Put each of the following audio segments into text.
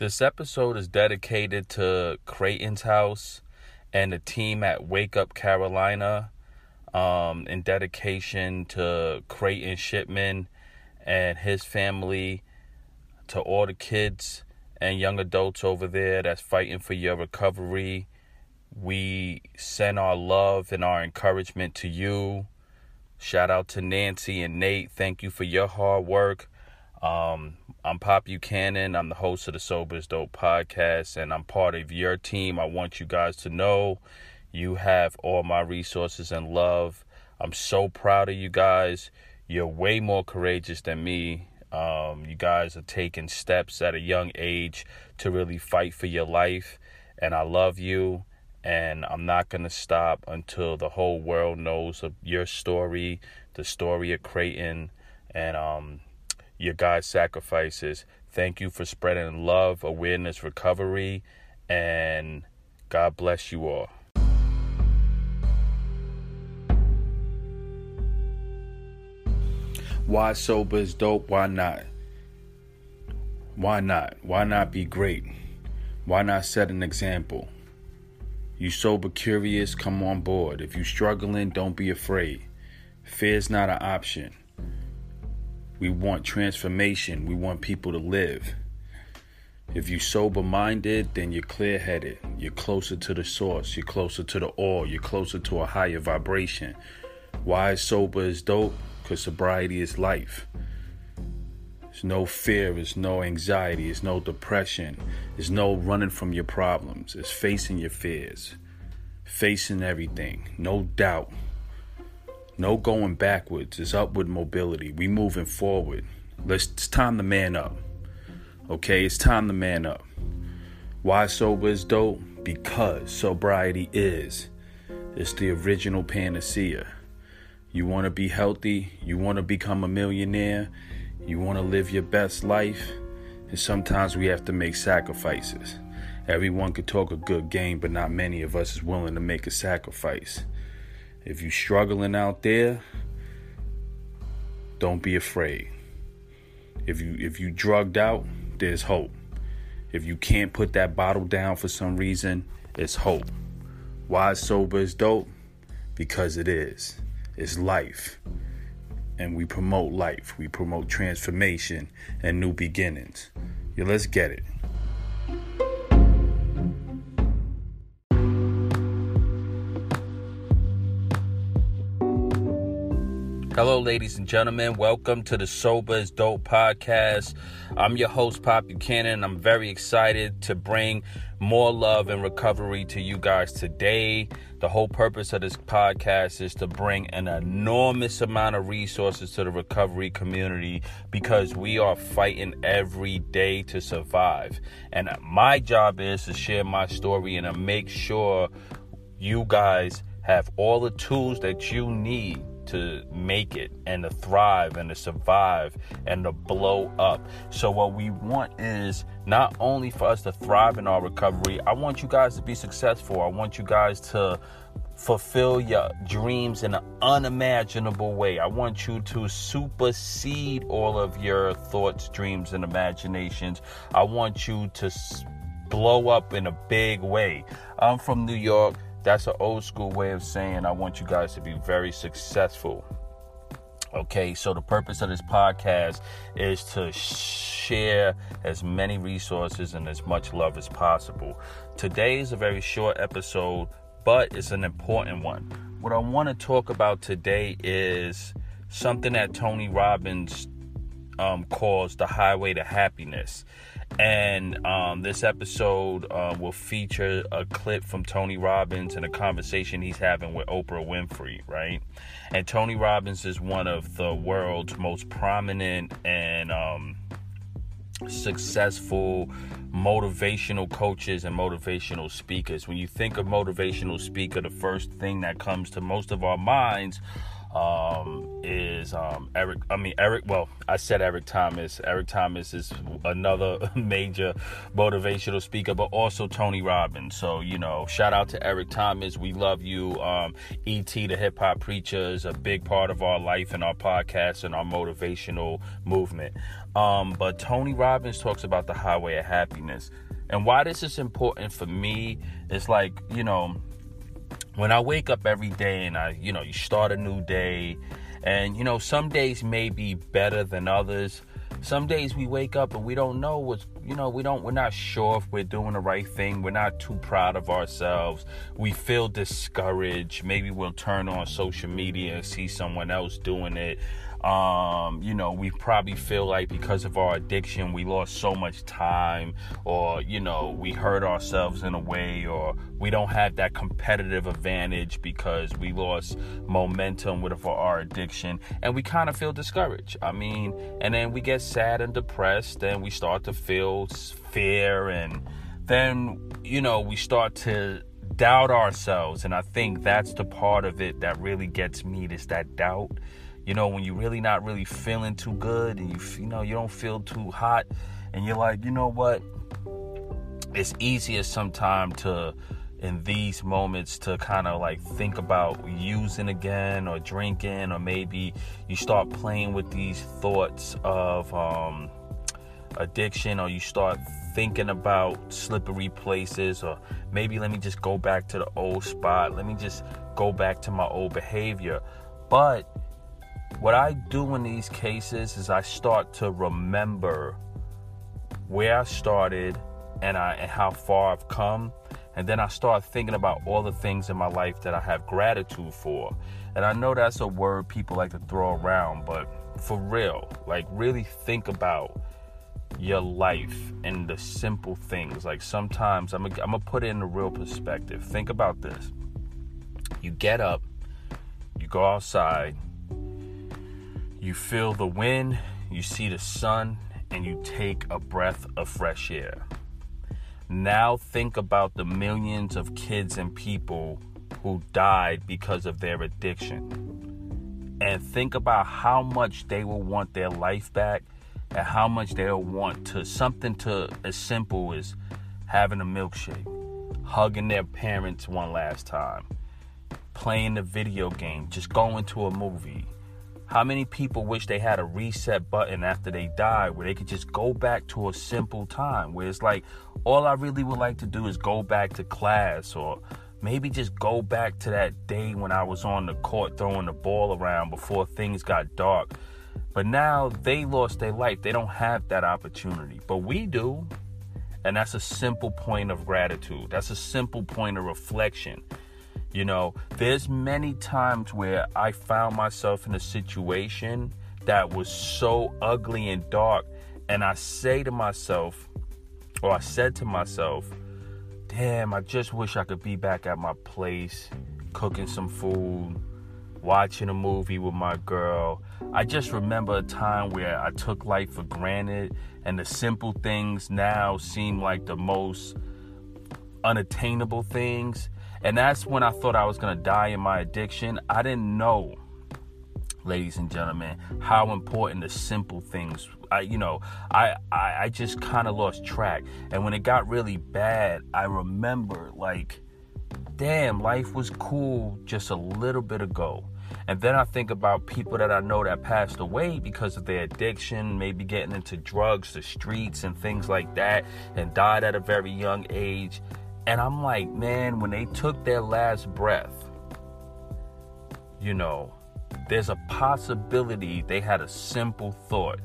This episode is dedicated to Creighton's house and the team at Wake Up Carolina, um, in dedication to Creighton Shipman and his family, to all the kids and young adults over there that's fighting for your recovery. We send our love and our encouragement to you. Shout out to Nancy and Nate. Thank you for your hard work. Um, I'm Pop Buchanan. I'm the host of the Sober is Dope podcast, and I'm part of your team. I want you guys to know you have all my resources and love. I'm so proud of you guys. You're way more courageous than me. Um, you guys are taking steps at a young age to really fight for your life, and I love you. And I'm not going to stop until the whole world knows of your story, the story of Creighton, and um, your guys' sacrifices. Thank you for spreading love, awareness, recovery, and God bless you all. Why sober is dope? Why not? Why not? Why not be great? Why not set an example? You sober curious, come on board. If you struggling, don't be afraid. Fear's not an option. We want transformation. We want people to live. If you're sober minded, then you're clear headed. You're closer to the source. You're closer to the all. You're closer to a higher vibration. Why sober is dope? Because sobriety is life. There's no fear, there's no anxiety, there's no depression, there's no running from your problems. It's facing your fears, facing everything, no doubt. No going backwards. It's upward mobility. We moving forward. Let's, it's time to man up. Okay, it's time to man up. Why sober is dope? Because sobriety is. It's the original panacea. You want to be healthy, you want to become a millionaire, you want to live your best life, and sometimes we have to make sacrifices. Everyone could talk a good game, but not many of us is willing to make a sacrifice. If you're struggling out there, don't be afraid. If you if you drugged out, there's hope. If you can't put that bottle down for some reason, it's hope. Why sober is dope? Because it is. It's life. And we promote life. We promote transformation and new beginnings. Yeah, let's get it. Hello, ladies and gentlemen. Welcome to the Sober is Dope podcast. I'm your host, Pop Buchanan. I'm very excited to bring more love and recovery to you guys today. The whole purpose of this podcast is to bring an enormous amount of resources to the recovery community because we are fighting every day to survive. And my job is to share my story and to make sure you guys have all the tools that you need to make it and to thrive and to survive and to blow up. So, what we want is not only for us to thrive in our recovery, I want you guys to be successful. I want you guys to fulfill your dreams in an unimaginable way. I want you to supersede all of your thoughts, dreams, and imaginations. I want you to blow up in a big way. I'm from New York. That's an old school way of saying I want you guys to be very successful. Okay, so the purpose of this podcast is to share as many resources and as much love as possible. Today is a very short episode, but it's an important one. What I want to talk about today is something that Tony Robbins um, calls the highway to happiness. And um, this episode uh, will feature a clip from Tony Robbins and a conversation he's having with Oprah Winfrey, right? And Tony Robbins is one of the world's most prominent and um, successful motivational coaches and motivational speakers. When you think of motivational speaker, the first thing that comes to most of our minds um, is um, Eric. I mean Eric. Well, I said Eric Thomas. Eric Thomas is another major motivational speaker, but also Tony Robbins. So you know, shout out to Eric Thomas. We love you. Um, ET the hip hop preacher is a big part of our life and our podcast and our motivational movement. Um, but Tony Robbins talks about the highway of happiness. And why this is important for me is like, you know, when I wake up every day and I, you know, you start a new day, and you know, some days may be better than others. Some days we wake up and we don't know what's, you know, we don't, we're not sure if we're doing the right thing. We're not too proud of ourselves. We feel discouraged. Maybe we'll turn on social media and see someone else doing it. Um, you know, we probably feel like because of our addiction, we lost so much time, or, you know, we hurt ourselves in a way, or we don't have that competitive advantage because we lost momentum with our addiction, and we kind of feel discouraged. I mean, and then we get sad and depressed, and we start to feel fear, and then, you know, we start to doubt ourselves and i think that's the part of it that really gets me is that doubt you know, when you're really not really feeling too good and you you know you don't feel too hot, and you're like, you know what? It's easier sometimes to in these moments to kind of like think about using again or drinking or maybe you start playing with these thoughts of um, addiction or you start thinking about slippery places or maybe let me just go back to the old spot let me just go back to my old behavior but what I do in these cases is I start to remember where I started and I and how far I've come and then I start thinking about all the things in my life that I have gratitude for. And I know that's a word people like to throw around, but for real, like really think about your life and the simple things. Like sometimes I'm gonna, put it in a real perspective. Think about this. You get up, you go outside, you feel the wind, you see the sun, and you take a breath of fresh air. Now think about the millions of kids and people who died because of their addiction. And think about how much they will want their life back and how much they'll want to something to as simple as having a milkshake, hugging their parents one last time, playing a video game, just going to a movie, how many people wish they had a reset button after they died where they could just go back to a simple time where it's like, all I really would like to do is go back to class or maybe just go back to that day when I was on the court throwing the ball around before things got dark. But now they lost their life. They don't have that opportunity. But we do. And that's a simple point of gratitude. That's a simple point of reflection. You know, there's many times where I found myself in a situation that was so ugly and dark, and I say to myself, or I said to myself, damn, I just wish I could be back at my place, cooking some food, watching a movie with my girl. I just remember a time where I took life for granted, and the simple things now seem like the most unattainable things. And that's when I thought I was going to die in my addiction. I didn't know, ladies and gentlemen, how important the simple things. I, you know, I, I, I just kind of lost track. And when it got really bad, I remember like, damn, life was cool just a little bit ago. And then I think about people that I know that passed away because of their addiction, maybe getting into drugs, the streets, and things like that, and died at a very young age. And I'm like, man, when they took their last breath, you know, there's a possibility they had a simple thought.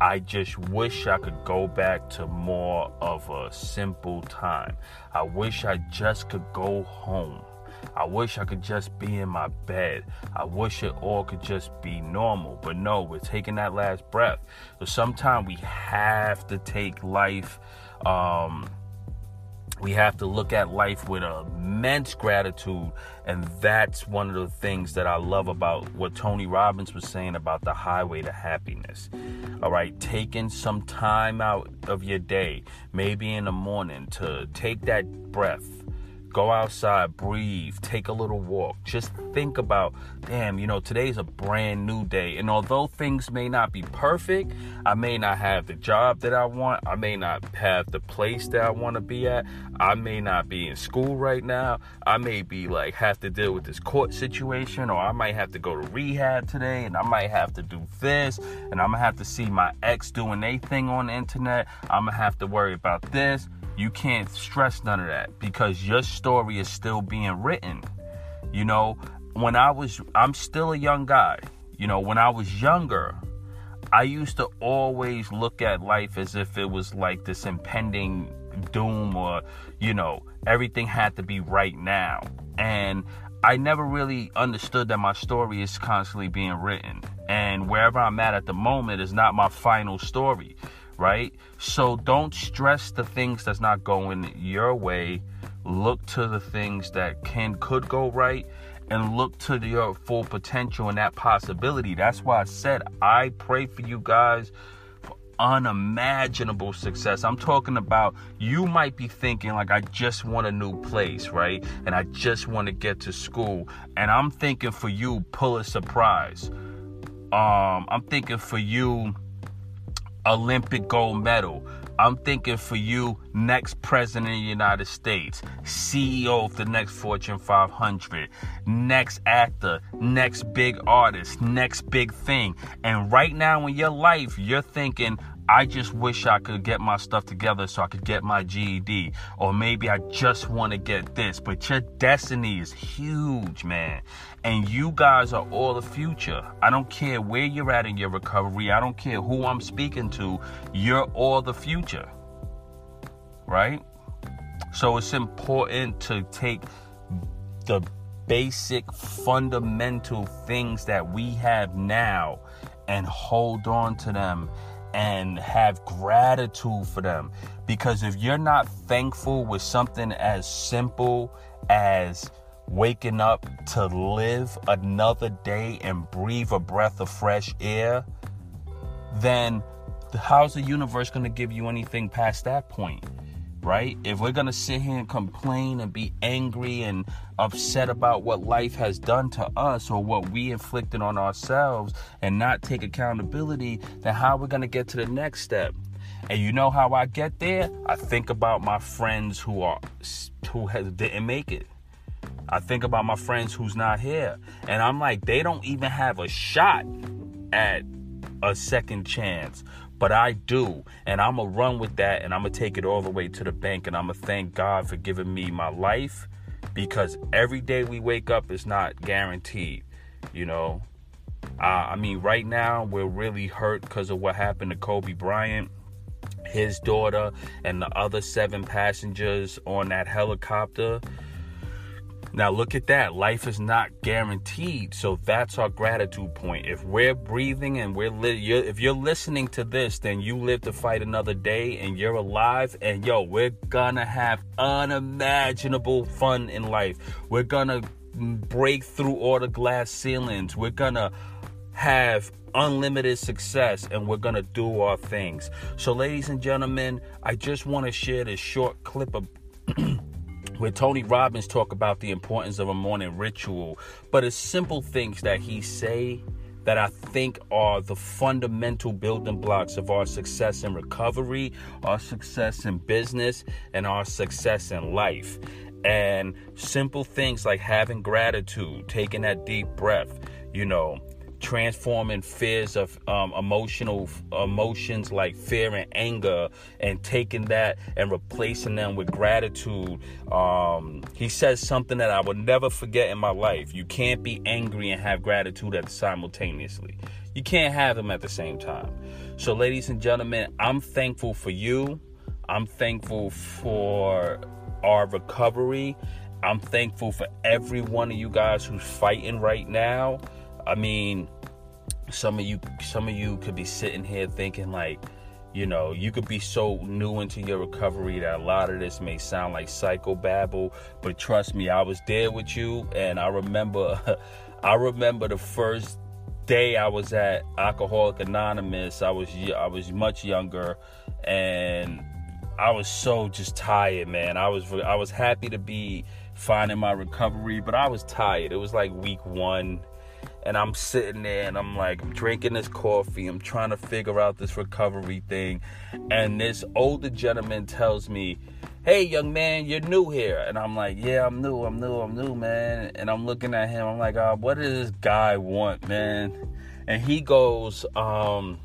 I just wish I could go back to more of a simple time. I wish I just could go home. I wish I could just be in my bed. I wish it all could just be normal. But no, we're taking that last breath. So sometimes we have to take life um, we have to look at life with immense gratitude and that's one of the things that i love about what tony robbins was saying about the highway to happiness. All right taking some time out of your day maybe in the morning to take that breath Go outside, breathe, take a little walk. Just think about, damn, you know, today's a brand new day. And although things may not be perfect, I may not have the job that I want, I may not have the place that I want to be at, I may not be in school right now, I may be like have to deal with this court situation, or I might have to go to rehab today, and I might have to do this, and I'm gonna have to see my ex doing a thing on the internet, I'm gonna have to worry about this you can't stress none of that because your story is still being written. You know, when I was, I'm still a young guy. You know, when I was younger, I used to always look at life as if it was like this impending doom or, you know, everything had to be right now. And I never really understood that my story is constantly being written. And wherever I'm at at the moment is not my final story right? So don't stress the things that's not going your way. Look to the things that can could go right and look to your full potential and that possibility. That's why I said I pray for you guys for unimaginable success. I'm talking about you might be thinking like I just want a new place, right? And I just want to get to school. And I'm thinking for you Pulitzer Prize. Um I'm thinking for you Olympic gold medal. I'm thinking for you, next president of the United States, CEO of the next Fortune 500, next actor, next big artist, next big thing. And right now in your life, you're thinking, I just wish I could get my stuff together so I could get my GED. Or maybe I just want to get this. But your destiny is huge, man. And you guys are all the future. I don't care where you're at in your recovery, I don't care who I'm speaking to. You're all the future. Right? So it's important to take the basic fundamental things that we have now and hold on to them and have gratitude for them. Because if you're not thankful with something as simple as waking up to live another day and breathe a breath of fresh air, then how's the universe going to give you anything past that point? Right? If we're going to sit here and complain and be angry and upset about what life has done to us or what we inflicted on ourselves and not take accountability, then how are we going to get to the next step? And you know how I get there? I think about my friends who are who has, didn't make it. I think about my friends who's not here. And I'm like, they don't even have a shot at a second chance but I do. And I'm going to run with that and I'm going to take it all the way to the bank. And I'm going to thank God for giving me my life because every day we wake up is not guaranteed, you know. Uh, I mean, right now we're really hurt because of what happened to Kobe Bryant, his daughter, and the other seven passengers on that helicopter. Now look at that. Life is not guaranteed. So that's our gratitude point. If we're breathing and we're li- you're, if you're listening to this, then you live to fight another day and you're alive and yo, we're gonna have unimaginable fun in life. We're gonna break through all the glass ceilings. We're gonna have unlimited success and we're gonna do our things. So ladies and gentlemen, I just want to share this short clip of where Tony Robbins talk about the importance of a morning ritual, but it's simple things that he say that I think are the fundamental building blocks of our success in recovery, our success in business, and our success in life. And simple things like having gratitude, taking that deep breath, you know, transforming fears of um, emotional emotions like fear and anger and taking that and replacing them with gratitude. Um, he says something that i will never forget in my life. You can't be angry and have gratitude at simultaneously. You can't have them at the same time. So ladies and gentlemen i'm thankful for you. I'm thankful for our recovery. I'm thankful for every one of you guys who's fighting right now I mean, some of you some of you could be sitting here thinking like, you know, you could be so new into your recovery that a lot of this may sound like psychobabble, but trust me, I was there with you and I remember I remember the first day I was at Alcoholic Anonymous. I was I was much younger and I was so just tired, man. I was I was happy to be finding my recovery, but I was tired. It was like week one, and I'm sitting there and I'm like, I'm drinking this coffee, I'm trying to figure out this recovery thing, and this older gentleman tells me, Hey, young man, you're new here. And I'm like, Yeah, I'm new, I'm new, I'm new, man. And I'm looking at him, I'm like, oh, What does this guy want, man? And he goes, um,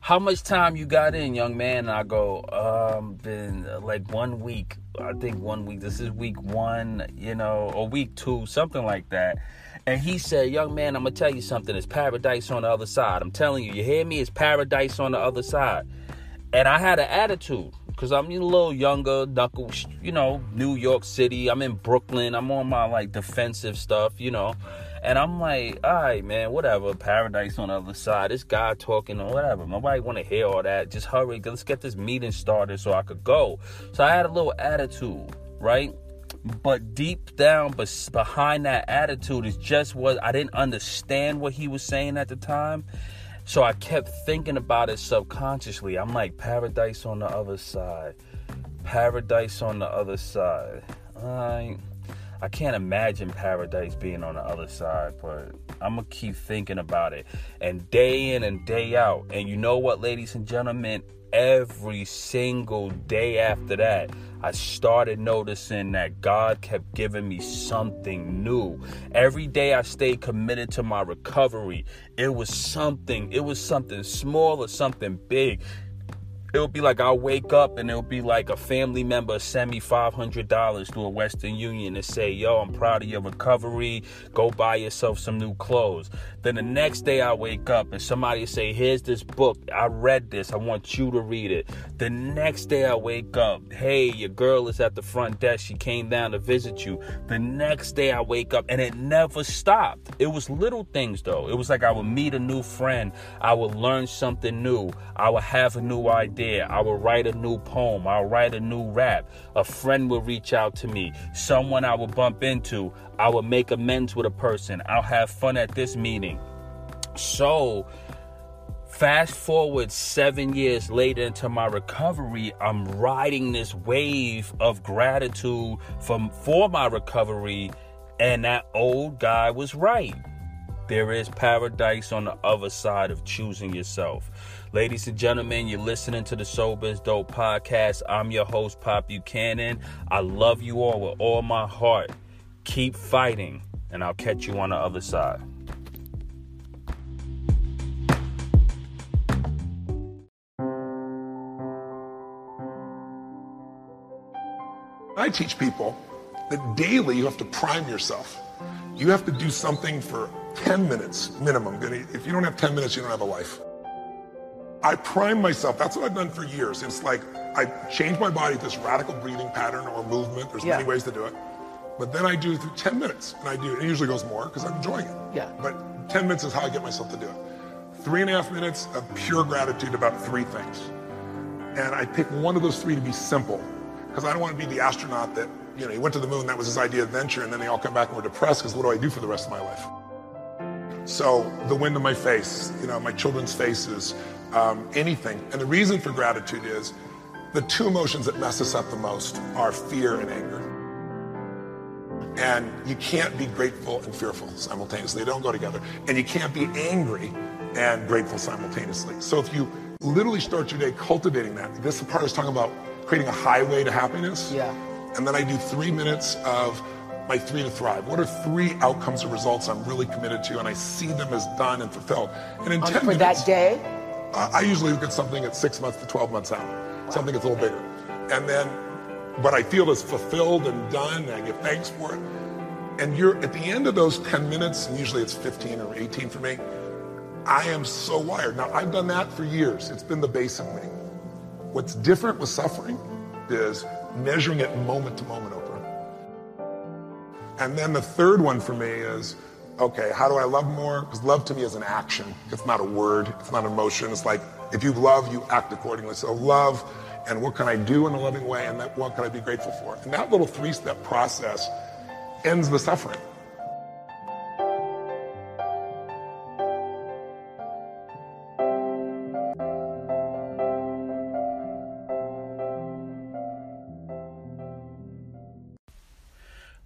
how much time you got in, young man? And I go, um, been like one week. I think one week. This is week one, you know, or week two, something like that. And he said, Young man, I'm gonna tell you something. It's paradise on the other side. I'm telling you, you hear me? It's paradise on the other side. And I had an attitude because I'm a little younger, knuckle, you know, New York City. I'm in Brooklyn. I'm on my like defensive stuff, you know. And I'm like, all right, man, whatever. Paradise on the other side. This guy talking or whatever. Nobody want to hear all that. Just hurry. Let's get this meeting started so I could go. So I had a little attitude, right? But deep down, but behind that attitude is just what I didn't understand what he was saying at the time. So I kept thinking about it subconsciously. I'm like, paradise on the other side. Paradise on the other side. Right I can't imagine paradise being on the other side, but I'm gonna keep thinking about it. And day in and day out. And you know what, ladies and gentlemen? Every single day after that, I started noticing that God kept giving me something new. Every day I stayed committed to my recovery. It was something, it was something small or something big it'll be like I'll wake up and it'll be like a family member send me $500 through a Western Union and say, Yo, I'm proud of your recovery. Go buy yourself some new clothes. Then the next day I wake up and somebody say, Here's this book. I read this. I want you to read it. The next day I wake up, Hey, your girl is at the front desk. She came down to visit you. The next day I wake up and it never stopped. It was little things though. It was like I would meet a new friend. I would learn something new. I would have a new idea I will write a new poem. I'll write a new rap. A friend will reach out to me. Someone I will bump into. I will make amends with a person. I'll have fun at this meeting. So, fast forward seven years later into my recovery, I'm riding this wave of gratitude from for my recovery, and that old guy was right. There is paradise on the other side of choosing yourself. Ladies and gentlemen, you're listening to the Sober is Dope podcast. I'm your host, Pop Buchanan. I love you all with all my heart. Keep fighting, and I'll catch you on the other side. I teach people that daily you have to prime yourself. You have to do something for 10 minutes minimum. If you don't have 10 minutes, you don't have a life. I prime myself. That's what I've done for years. It's like I change my body this radical breathing pattern or movement. There's yeah. many ways to do it. But then I do through 10 minutes. And I do, it usually goes more because I'm enjoying it. Yeah. But 10 minutes is how I get myself to do it. Three and a half minutes of pure gratitude about three things. And I pick one of those three to be simple because I don't want to be the astronaut that, you know, he went to the moon, that was his idea of adventure, and then they all come back and were depressed because what do I do for the rest of my life? So the wind in my face, you know, my children's faces, um, anything. And the reason for gratitude is the two emotions that mess us up the most are fear and anger. And you can't be grateful and fearful simultaneously. They don't go together. And you can't be angry and grateful simultaneously. So if you literally start your day cultivating that, this part is talking about creating a highway to happiness. Yeah. And then I do three minutes of my three to thrive. What are three outcomes or results I'm really committed to, and I see them as done and fulfilled. And in um, 10 for minutes, that day, I usually look at something at six months to 12 months out, wow. something that's a little bigger. And then what I feel is fulfilled and done, and I give thanks for it. And you're at the end of those 10 minutes, and usually it's 15 or 18 for me, I am so wired. Now, I've done that for years. It's been the base of me. What's different with suffering is measuring it moment to moment. And then the third one for me is okay, how do I love more? Because love to me is an action. It's not a word. It's not an emotion. It's like if you love, you act accordingly. So love, and what can I do in a loving way, and that, what can I be grateful for? And that little three-step process ends the suffering.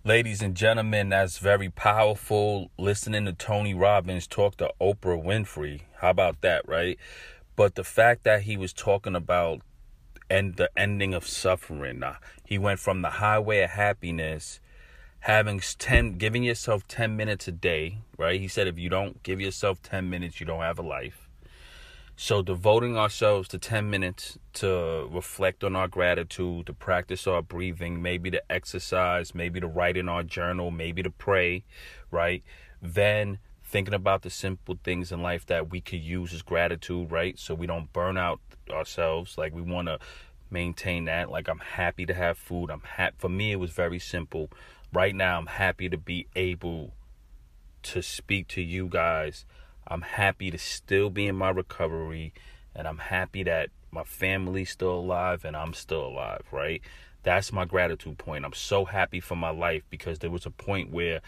Ladies and gentlemen, that's very powerful. Listening to Tony Robbins talk to Oprah Winfrey. How about that, right? But the fact that he was talking about and the ending of suffering. He went from the highway of happiness having 10 giving yourself 10 minutes a day, right? He said if you don't give yourself 10 minutes, you don't have a life. So devoting ourselves to 10 minutes to reflect on our gratitude, to practice our breathing, maybe to exercise, maybe to write in our journal, maybe to pray, right? Then thinking about the simple things in life that we could use as gratitude, right? So we don't burn out ourselves. Like we want to maintain that. Like I'm happy to have food. I'm happy. For me, it was very simple. Right now, I'm happy to be able to speak to you guys. I'm happy to still be in my recovery, and I'm happy that my family's still alive and I'm still alive, right? That's my gratitude point. I'm so happy for my life because there was a point where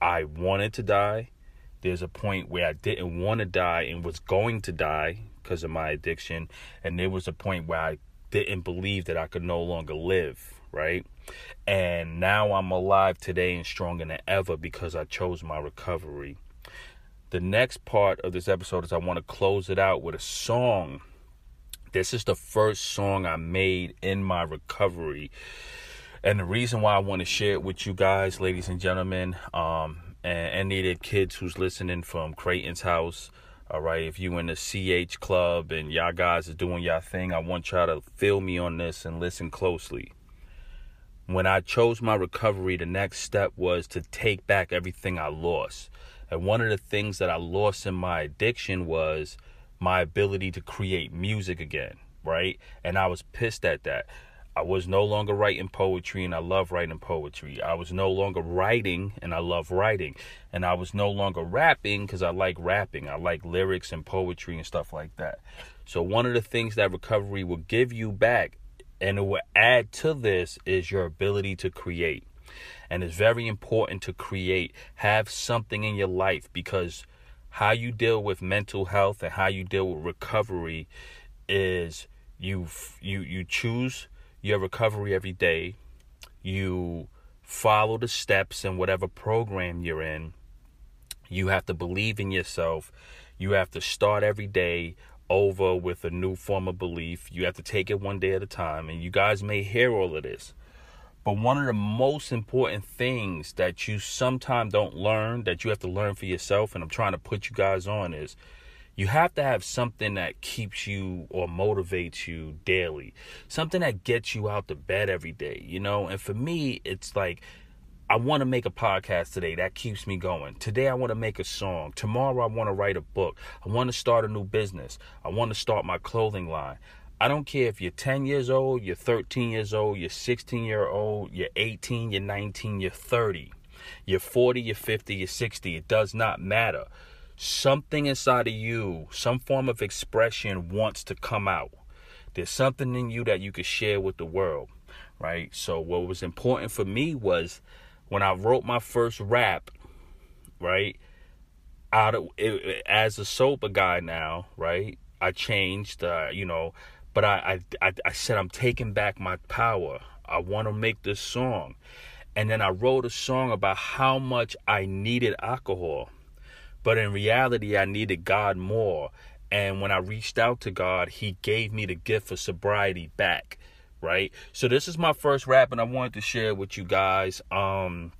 I wanted to die. There's a point where I didn't want to die and was going to die because of my addiction. And there was a point where I didn't believe that I could no longer live, right? And now I'm alive today and stronger than ever because I chose my recovery. The next part of this episode is I want to close it out with a song. This is the first song I made in my recovery. And the reason why I want to share it with you guys, ladies and gentlemen, um, and any of the kids who's listening from Creighton's house, all right, if you in the CH club and y'all guys are doing y'all thing, I want y'all to feel me on this and listen closely. When I chose my recovery, the next step was to take back everything I lost. And one of the things that I lost in my addiction was my ability to create music again, right? And I was pissed at that. I was no longer writing poetry and I love writing poetry. I was no longer writing and I love writing. And I was no longer rapping because I like rapping. I like lyrics and poetry and stuff like that. So, one of the things that recovery will give you back and it will add to this is your ability to create. And it's very important to create, have something in your life because how you deal with mental health and how you deal with recovery is you you you choose your recovery every day. You follow the steps in whatever program you're in. You have to believe in yourself. You have to start every day over with a new form of belief. You have to take it one day at a time. And you guys may hear all of this. But one of the most important things that you sometimes don't learn, that you have to learn for yourself, and I'm trying to put you guys on, is you have to have something that keeps you or motivates you daily. Something that gets you out to bed every day, you know? And for me, it's like I want to make a podcast today that keeps me going. Today I want to make a song. Tomorrow I want to write a book. I want to start a new business. I want to start my clothing line. I don't care if you're 10 years old, you're 13 years old, you're 16 year old, you're 18, you're 19, you're 30, you're 40, you're 50, you're 60. It does not matter something inside of you, some form of expression wants to come out. There's something in you that you could share with the world, right? So, what was important for me was when I wrote my first rap, right? Out of it, as a sober guy now, right? I changed, uh, you know, but I, I, I said I'm taking back my power. I want to make this song, and then I wrote a song about how much I needed alcohol but in reality, I needed God more. And when I reached out to God, He gave me the gift of sobriety back. Right. So this is my first rap, and I wanted to share with you guys. Um,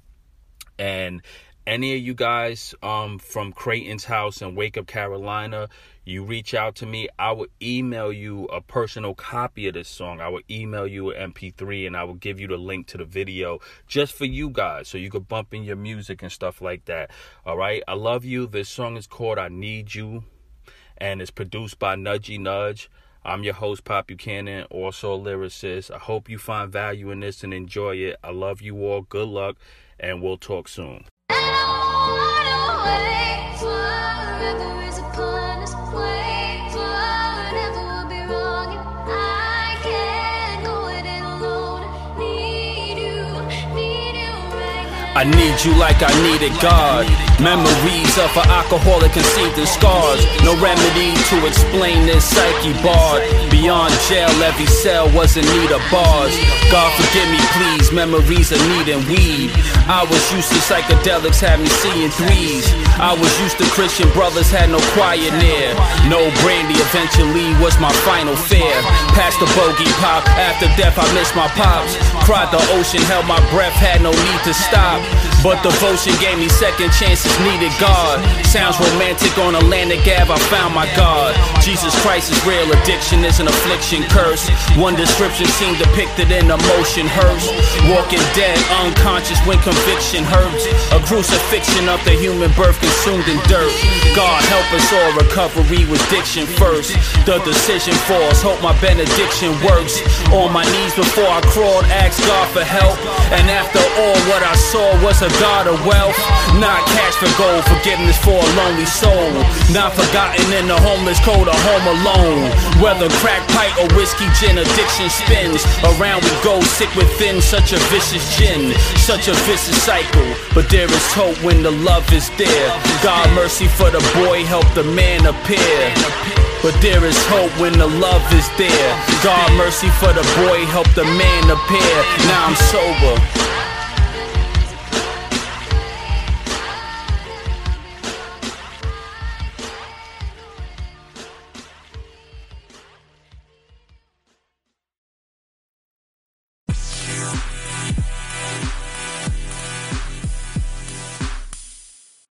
and any of you guys um from Creighton's house in Wake Up, Carolina, you reach out to me, I will email you a personal copy of this song. I will email you an MP3 and I will give you the link to the video just for you guys so you could bump in your music and stuff like that. All right. I love you. This song is called I Need You and it's produced by Nudgy Nudge. I'm your host, Pop Buchanan, also a lyricist. I hope you find value in this and enjoy it. I love you all. Good luck, and we'll talk soon. I need you like I needed God. Memories of an alcoholic conceived in scars. No remedy to explain this psyche barred. Beyond jail, every cell was in need of bars. God forgive me, please. Memories of needing weed. I was used to psychedelics, had me seeing threes. I was used to Christian brothers, had no quiet near. No brandy, eventually was my final fear. Past the bogey pop, after death I missed my pops. Cried the ocean, held my breath, had no need to stop. But devotion gave me second chances, needed God. Sounds romantic on Atlantic Ave, I found my God. Jesus Christ is real, addiction is an affliction, curse. One description seemed depicted in emotion, hearse. Walking dead, unconscious when conviction hurts. A crucifixion of the human birth consumed in dirt. God help us all, recovery was diction first. The decision falls, hope my benediction works. On my knees before I crawled, asked God for help. And after all, what I saw was a God of wealth. Not cash for gold, forgiveness for a lonely soul. Not forgotten in the homeless cold or home alone. Whether crack pipe or whiskey gin, addiction spins. Around we go, sick within such a vicious gin, such a vicious cycle. But there is hope when the love is there. God mercy for the boy, help the man appear. But there is hope when the love is there. God mercy for the boy, help the man appear. Now I'm sober.